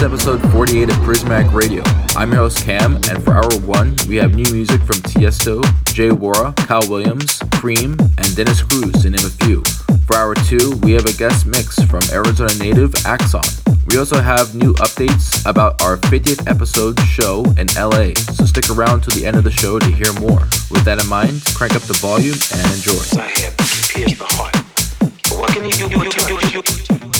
is episode 48 of Prismatic Radio. I'm your host Cam, and for hour one, we have new music from Tiesto, Jay Worra, Ky Williams, KREAM, and Dennis Cruz, to name a few. For hour two, we have a guest mix from Arizona native Axon. We also have new updates about our 50th episode show in LA, so stick around to the end of the show to hear more. With that in mind, crank up the volume and enjoy. Pierced heart. What can you do?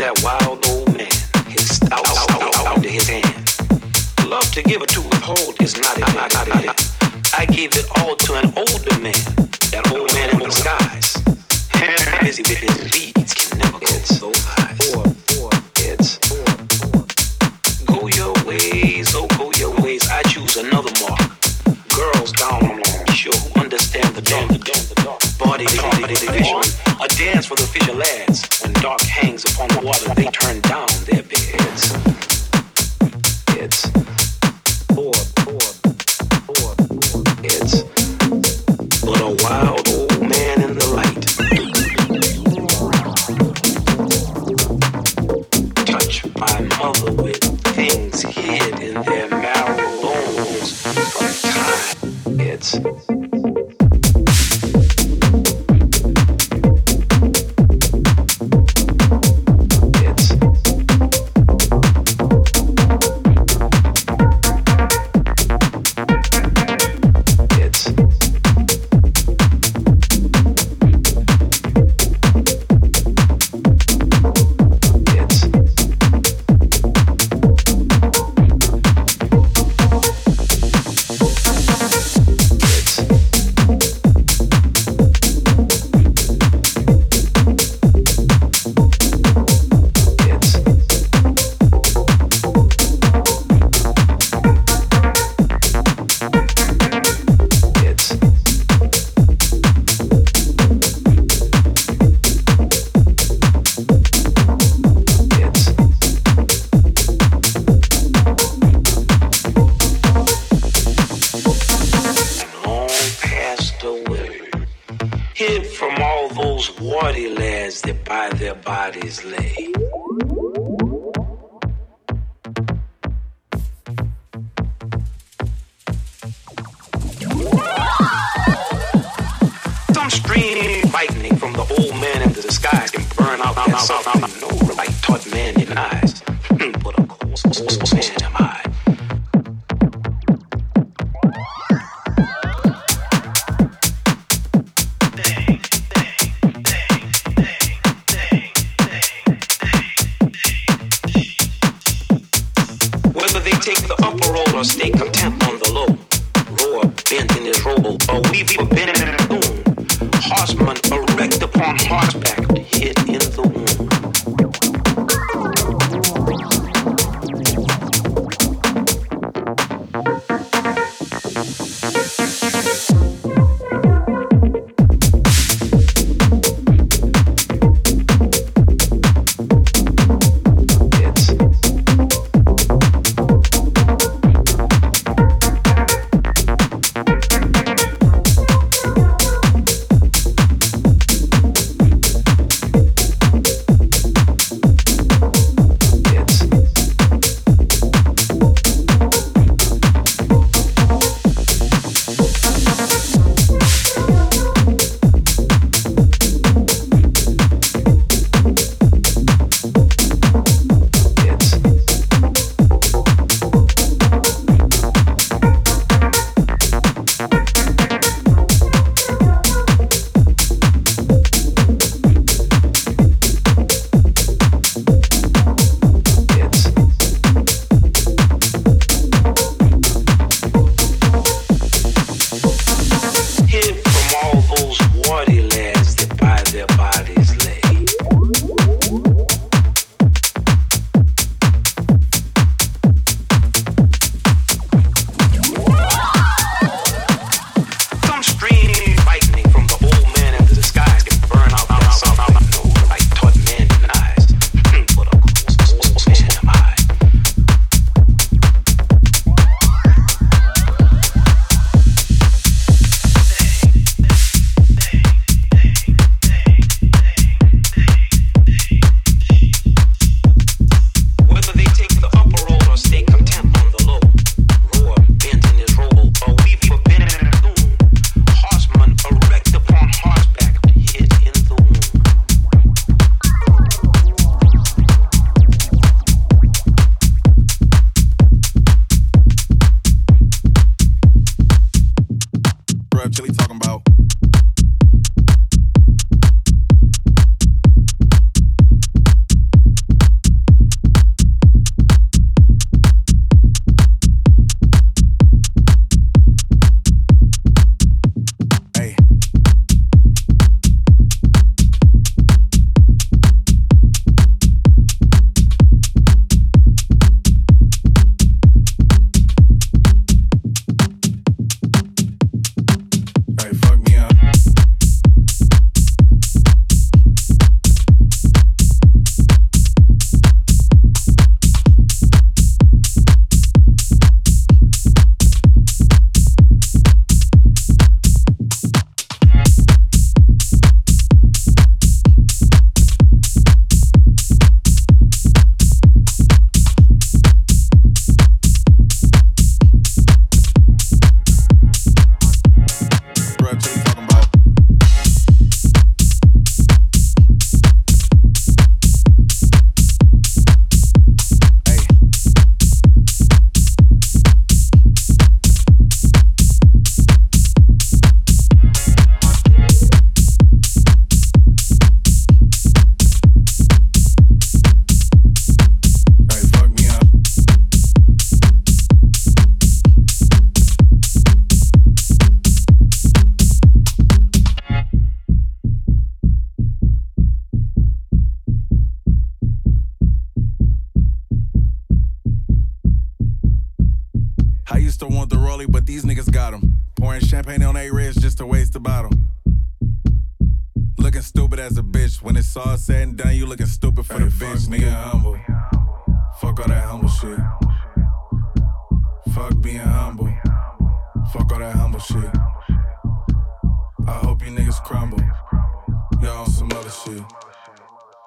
That wild old man, his stout, stout, out to his hand. Love to give it to withhold is not it, not it. I gave it all to an older man, that old man in the skies. Busy with his beads, can never go so high. It's go your ways, oh go your ways. I choose another mark. Girls down on sure who understand the dark. Body, body division. Dance for the fisher lads. When dark hangs upon the water, they turn down their beds. It's it's but a wild old man in the light. Touch my mother with things hid in their marrow bones from time. It's champagne on a wrist just to waste the bottle. Looking stupid as a bitch. When it's all said and done, you looking stupid for hey, the bitch, nigga. Humble. Fuck all that humble shit. Fuck being humble. Fuck all that humble shit. I hope you niggas crumble. Y'all on some other shit.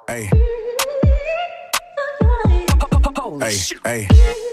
Hey. Hey, hey.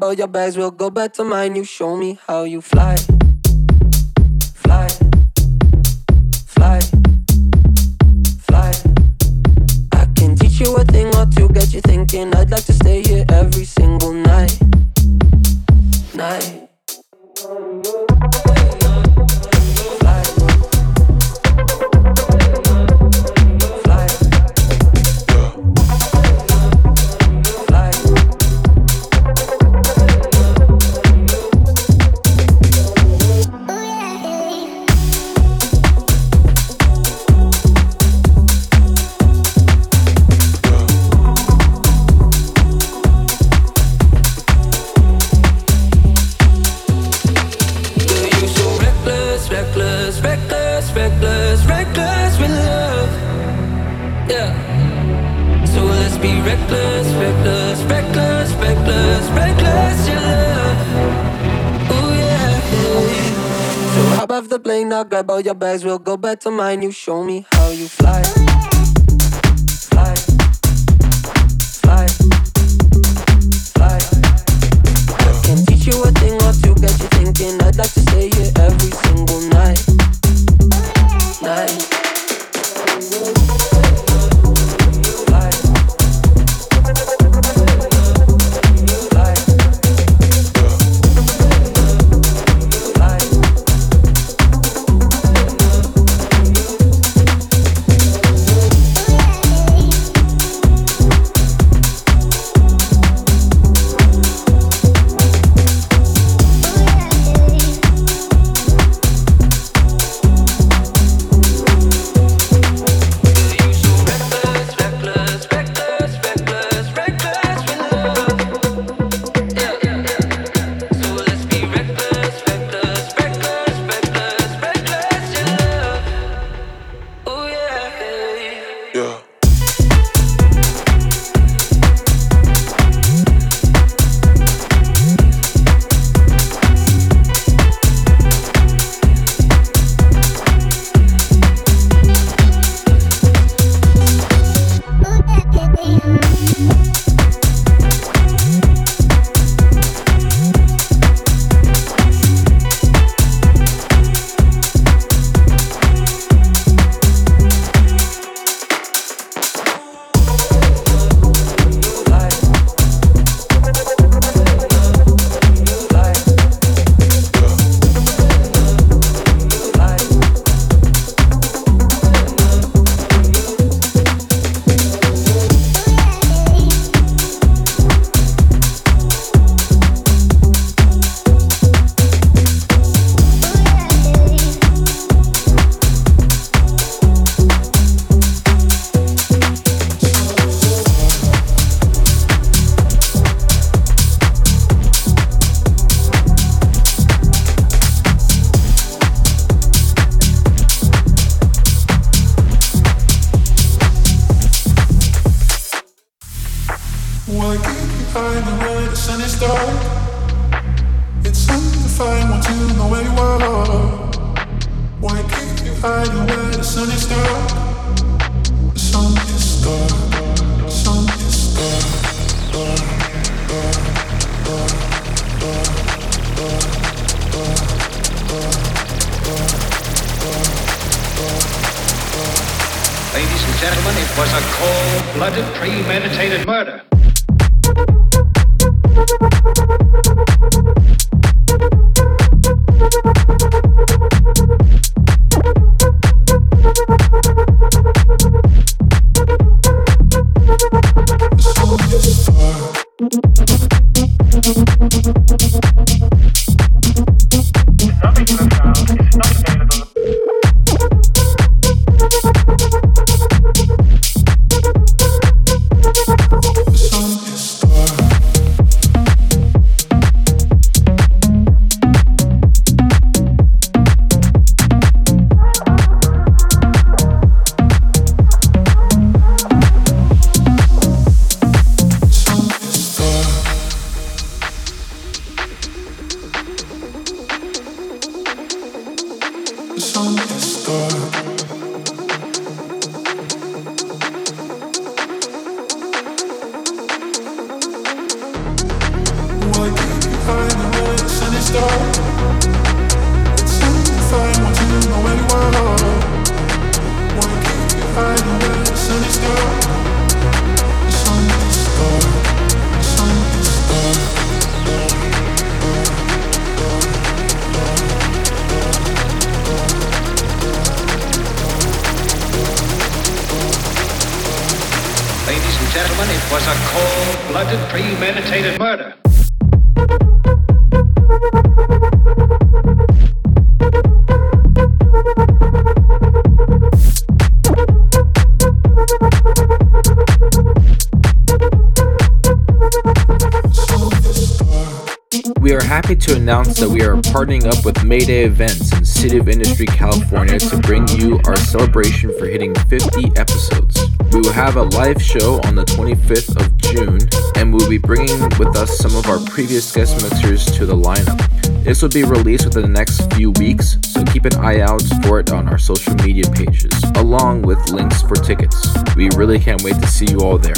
All your bags, we'll go back to mine. You show me how you. Fly. Grab all your bags, we'll go back to mine. You show me how you fly. That we are partnering up with Mayday Events in City of Industry, California to bring you our celebration for hitting 50 episodes. We will have a live show on the 25th of June, and we'll be bringing with us some of our previous guest mixers to the lineup. This will be released within the next few weeks, so keep an eye out for it on our social media pages, along with links for tickets. We really can't wait to see you all there.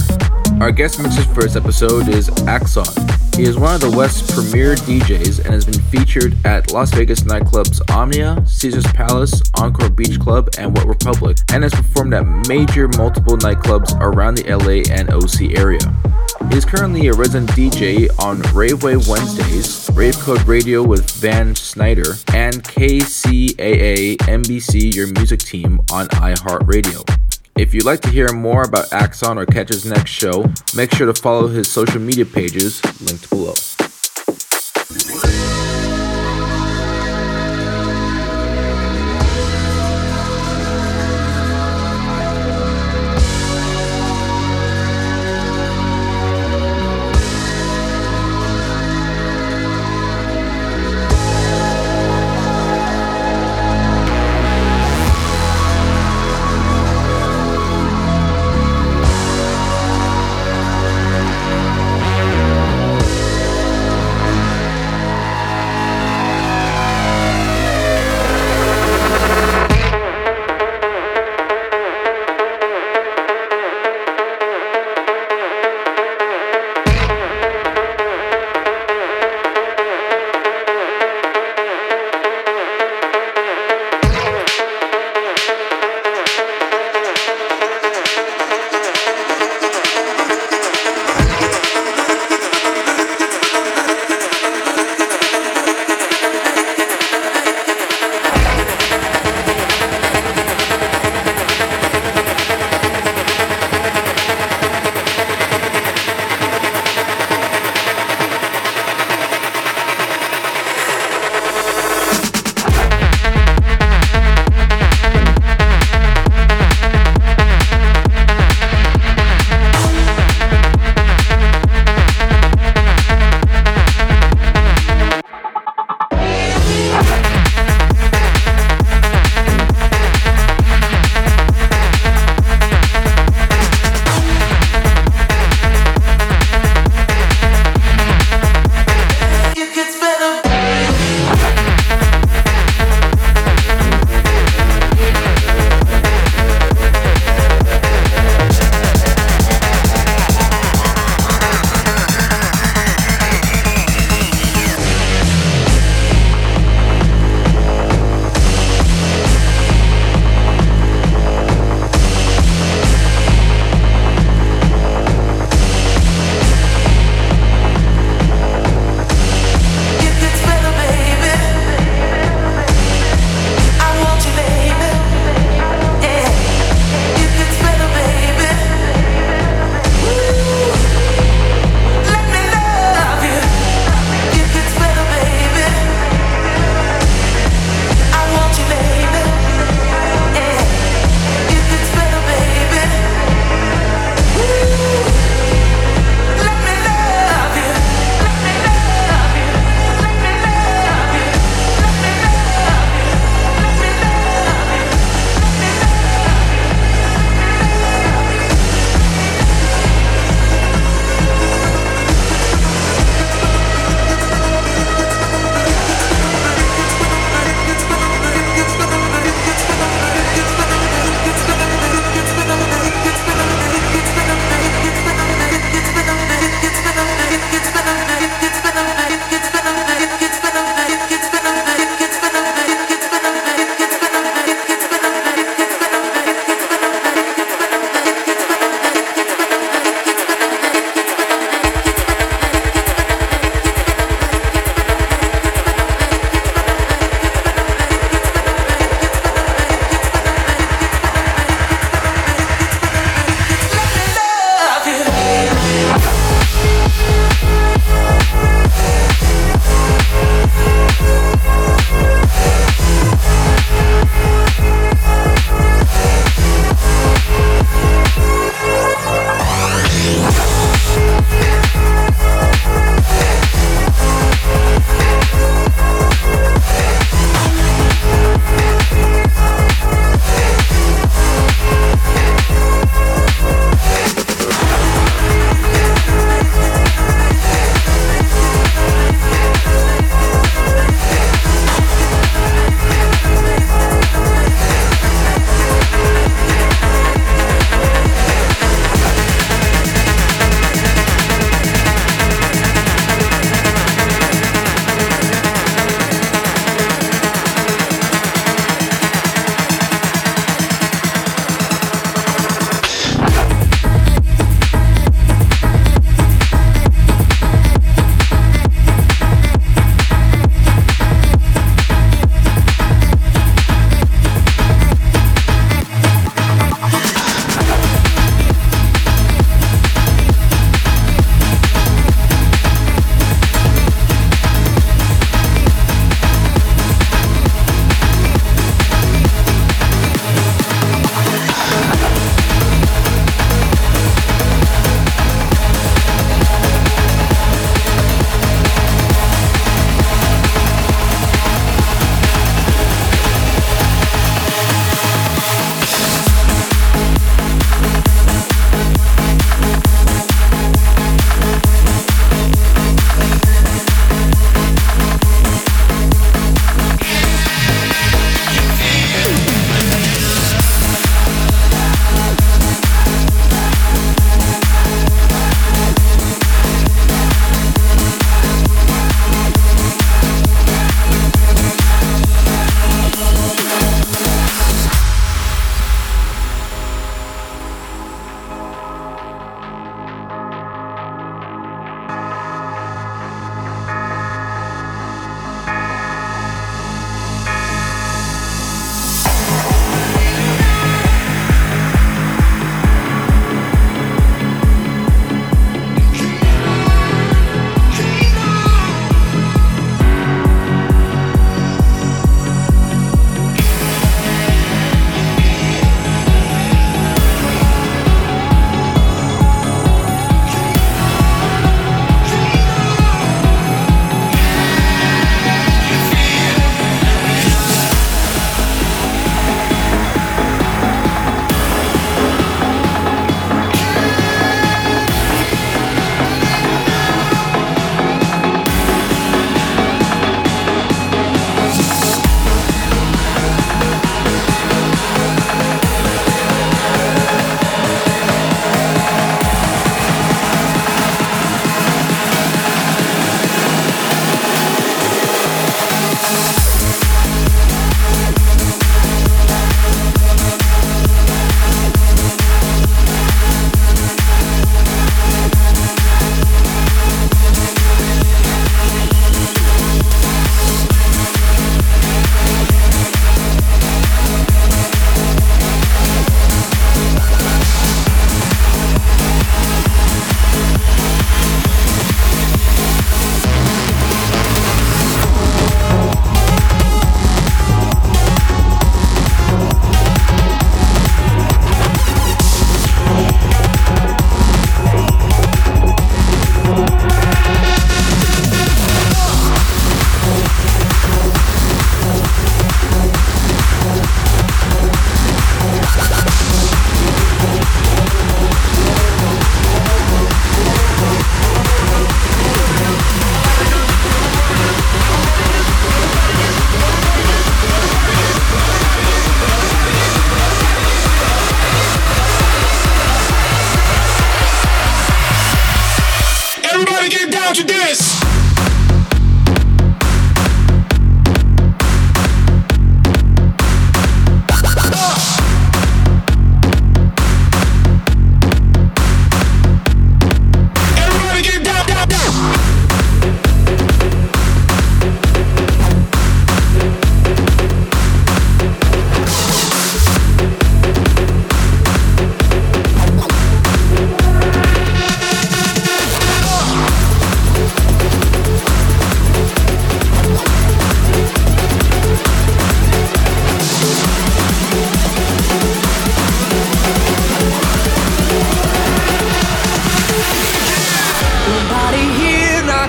Our guest mixer for this episode is Axon. He is one of the West's premier DJs and has been featured at Las Vegas nightclubs Omnia, Caesars Palace, Encore Beach Club, and Wet Republic, and has performed at major multiple nightclubs around the LA and OC area. He is currently a resident DJ on Ravewave Wednesdays, Rave Code Radio with Van Snyder, and KCAA NBC Your Music Team on iHeartRadio. If you'd like to hear more about Axon or catch his next show, make sure to follow his social media pages Punkt.org.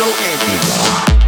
no antidote.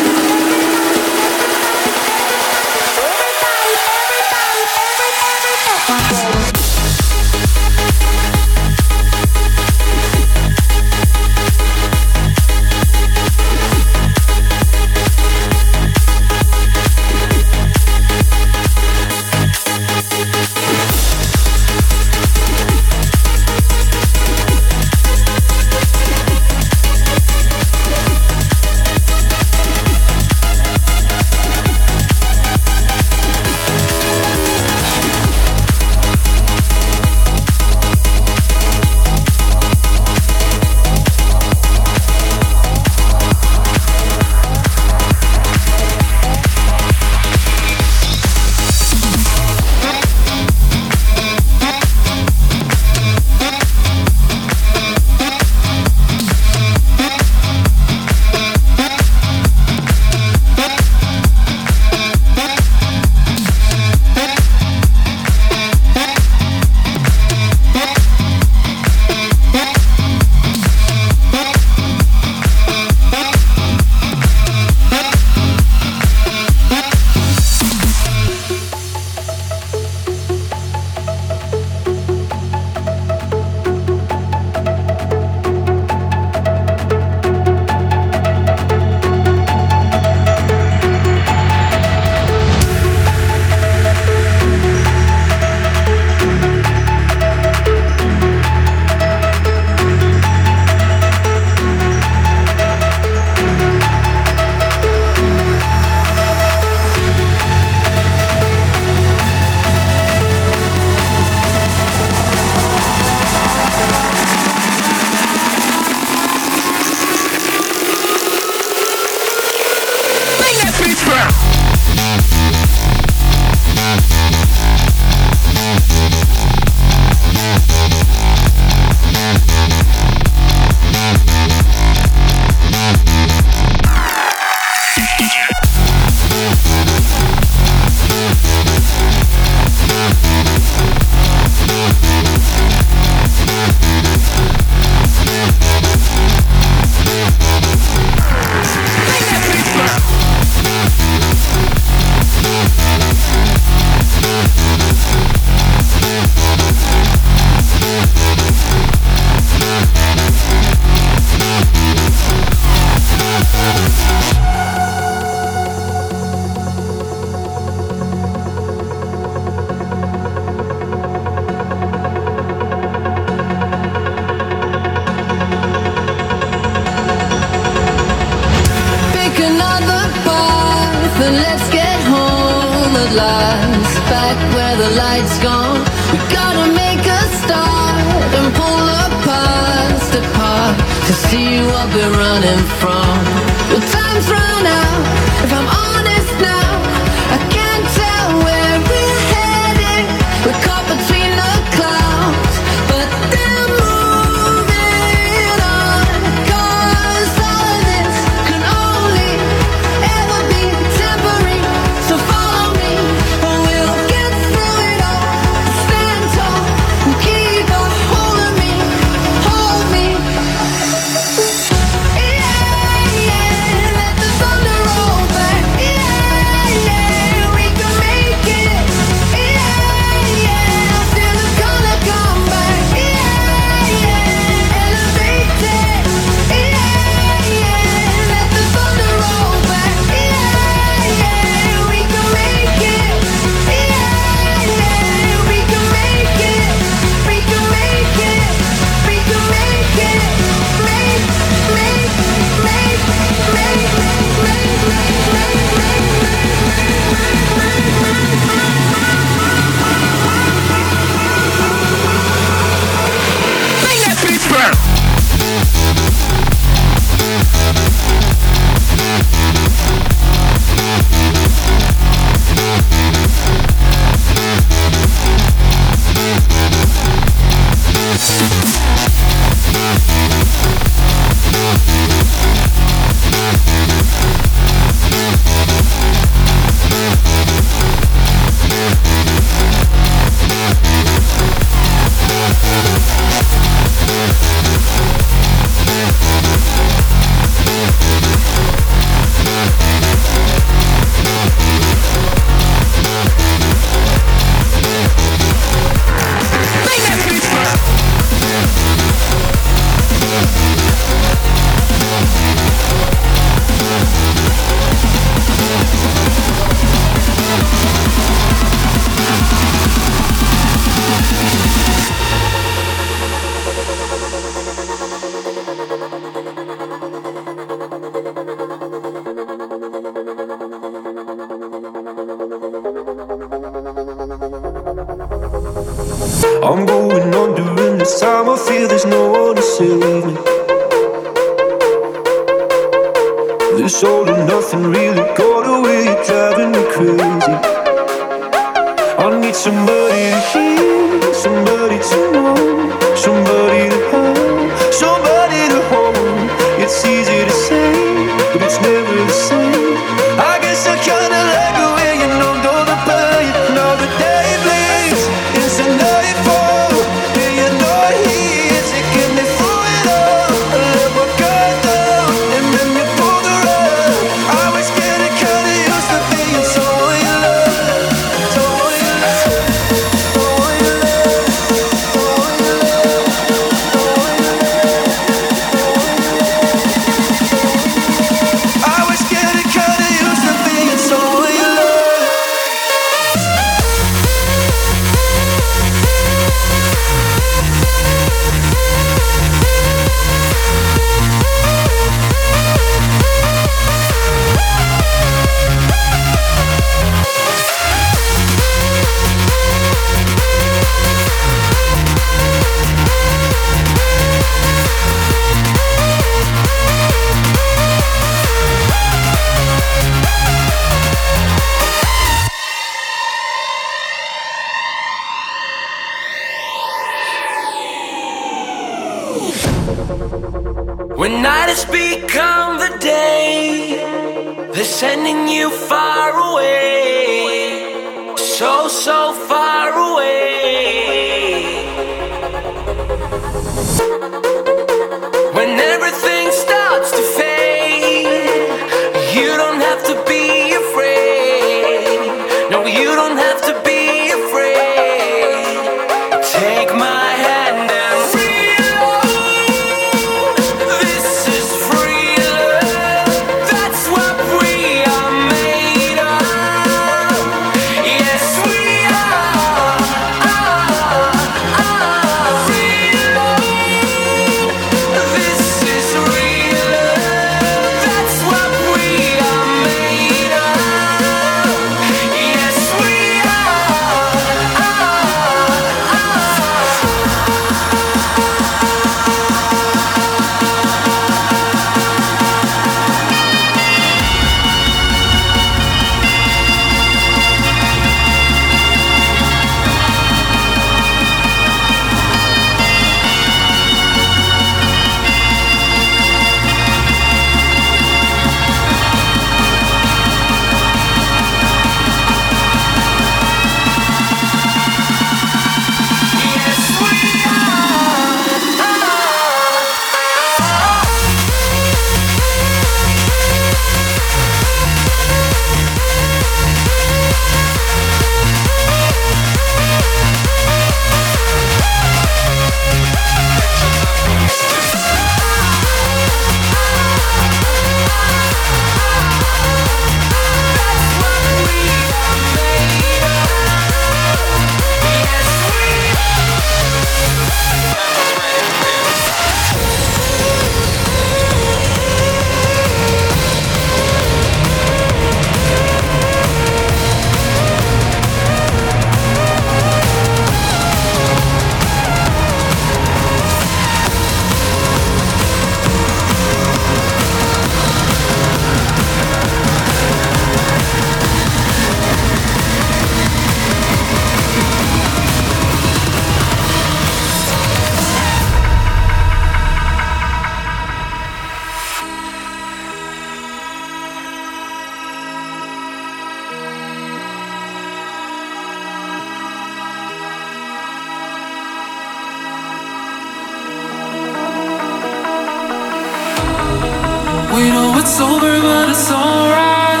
it's over, but it's alright.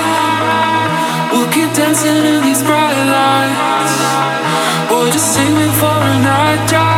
We'll keep dancing in these bright lights. Boy, just sing me for a night drive.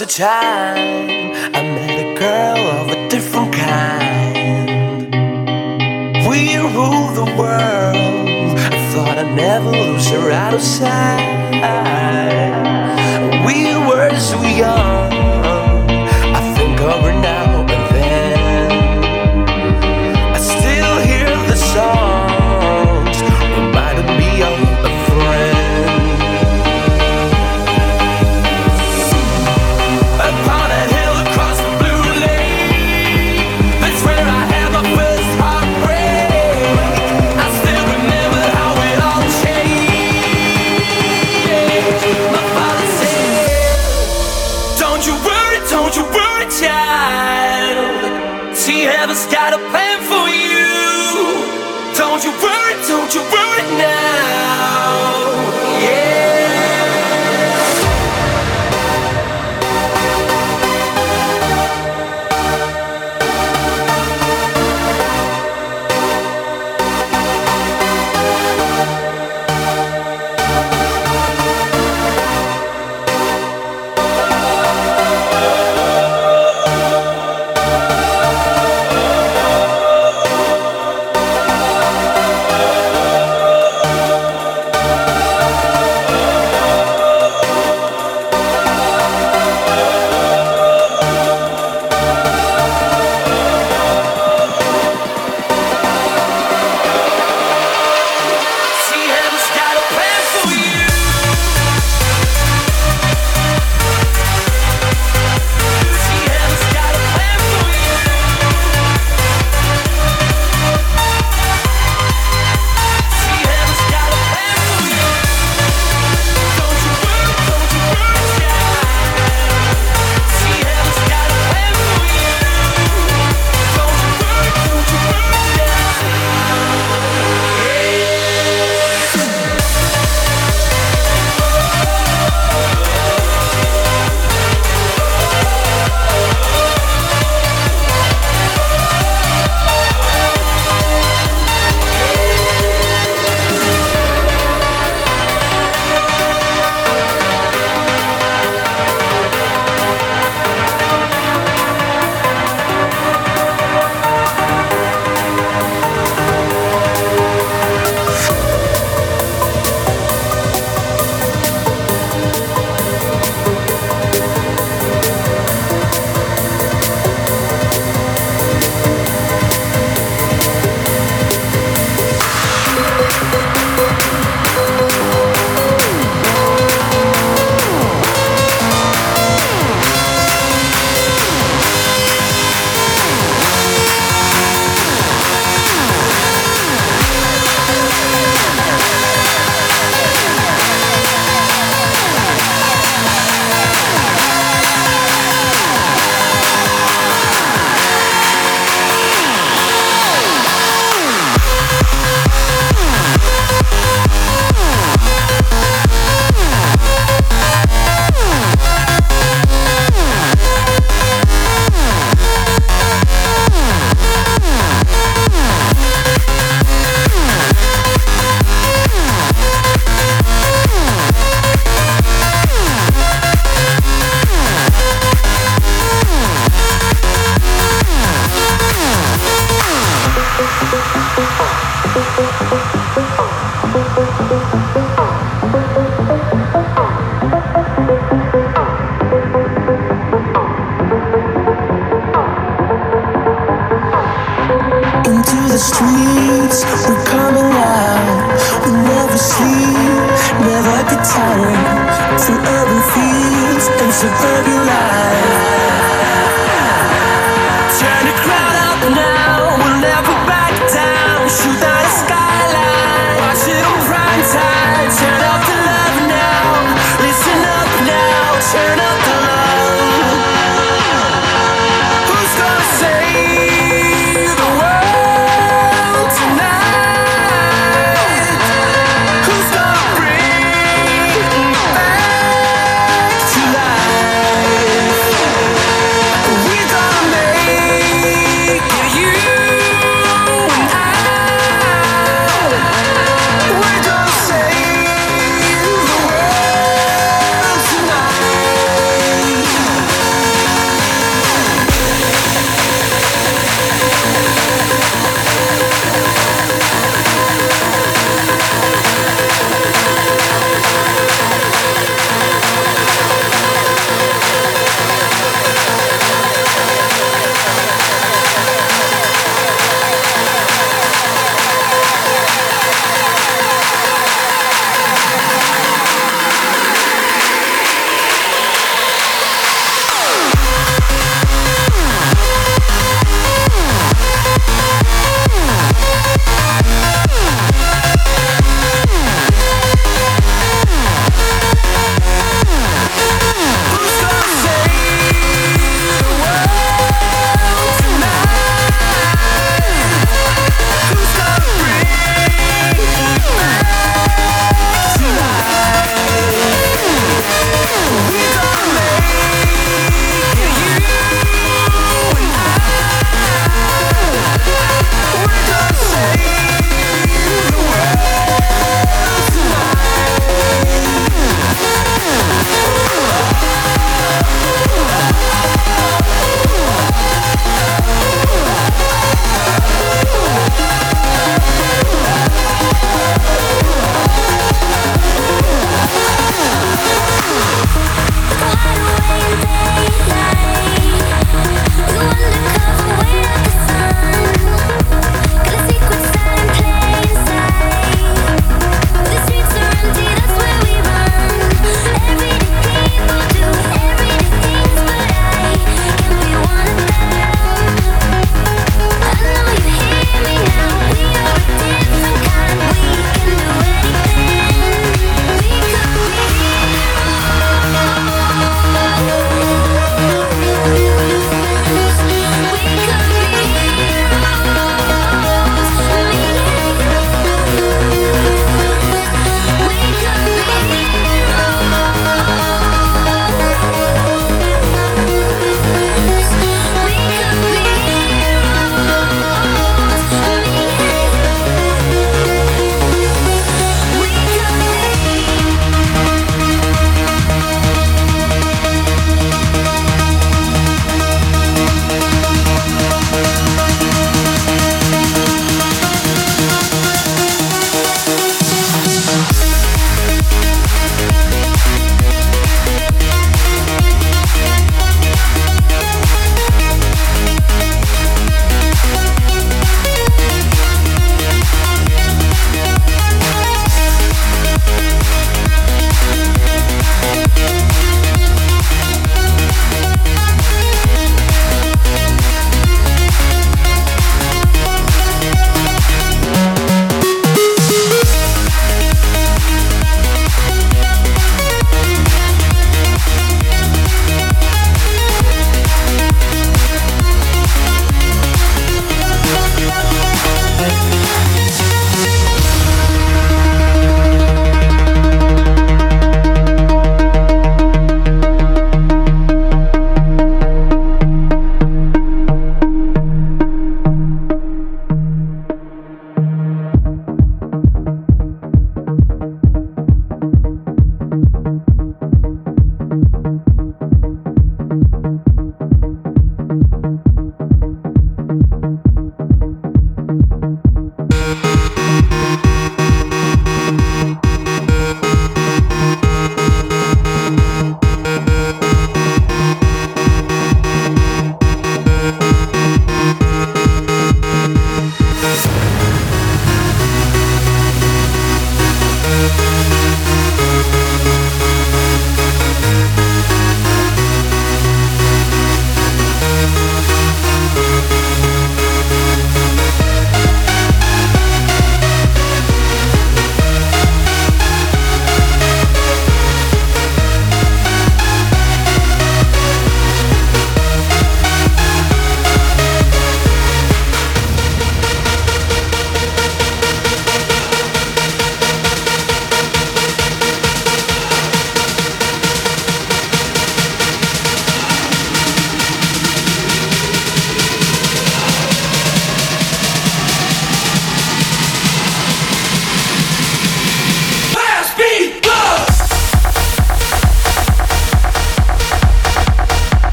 A time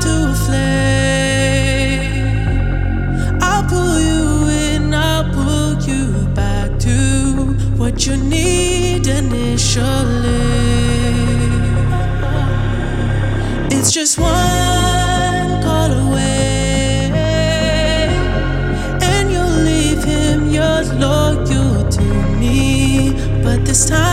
to a flame. I'll pull you in, I'll pull you back to what you need initially. It's just one call away, and you'll leave him your to me, but this time.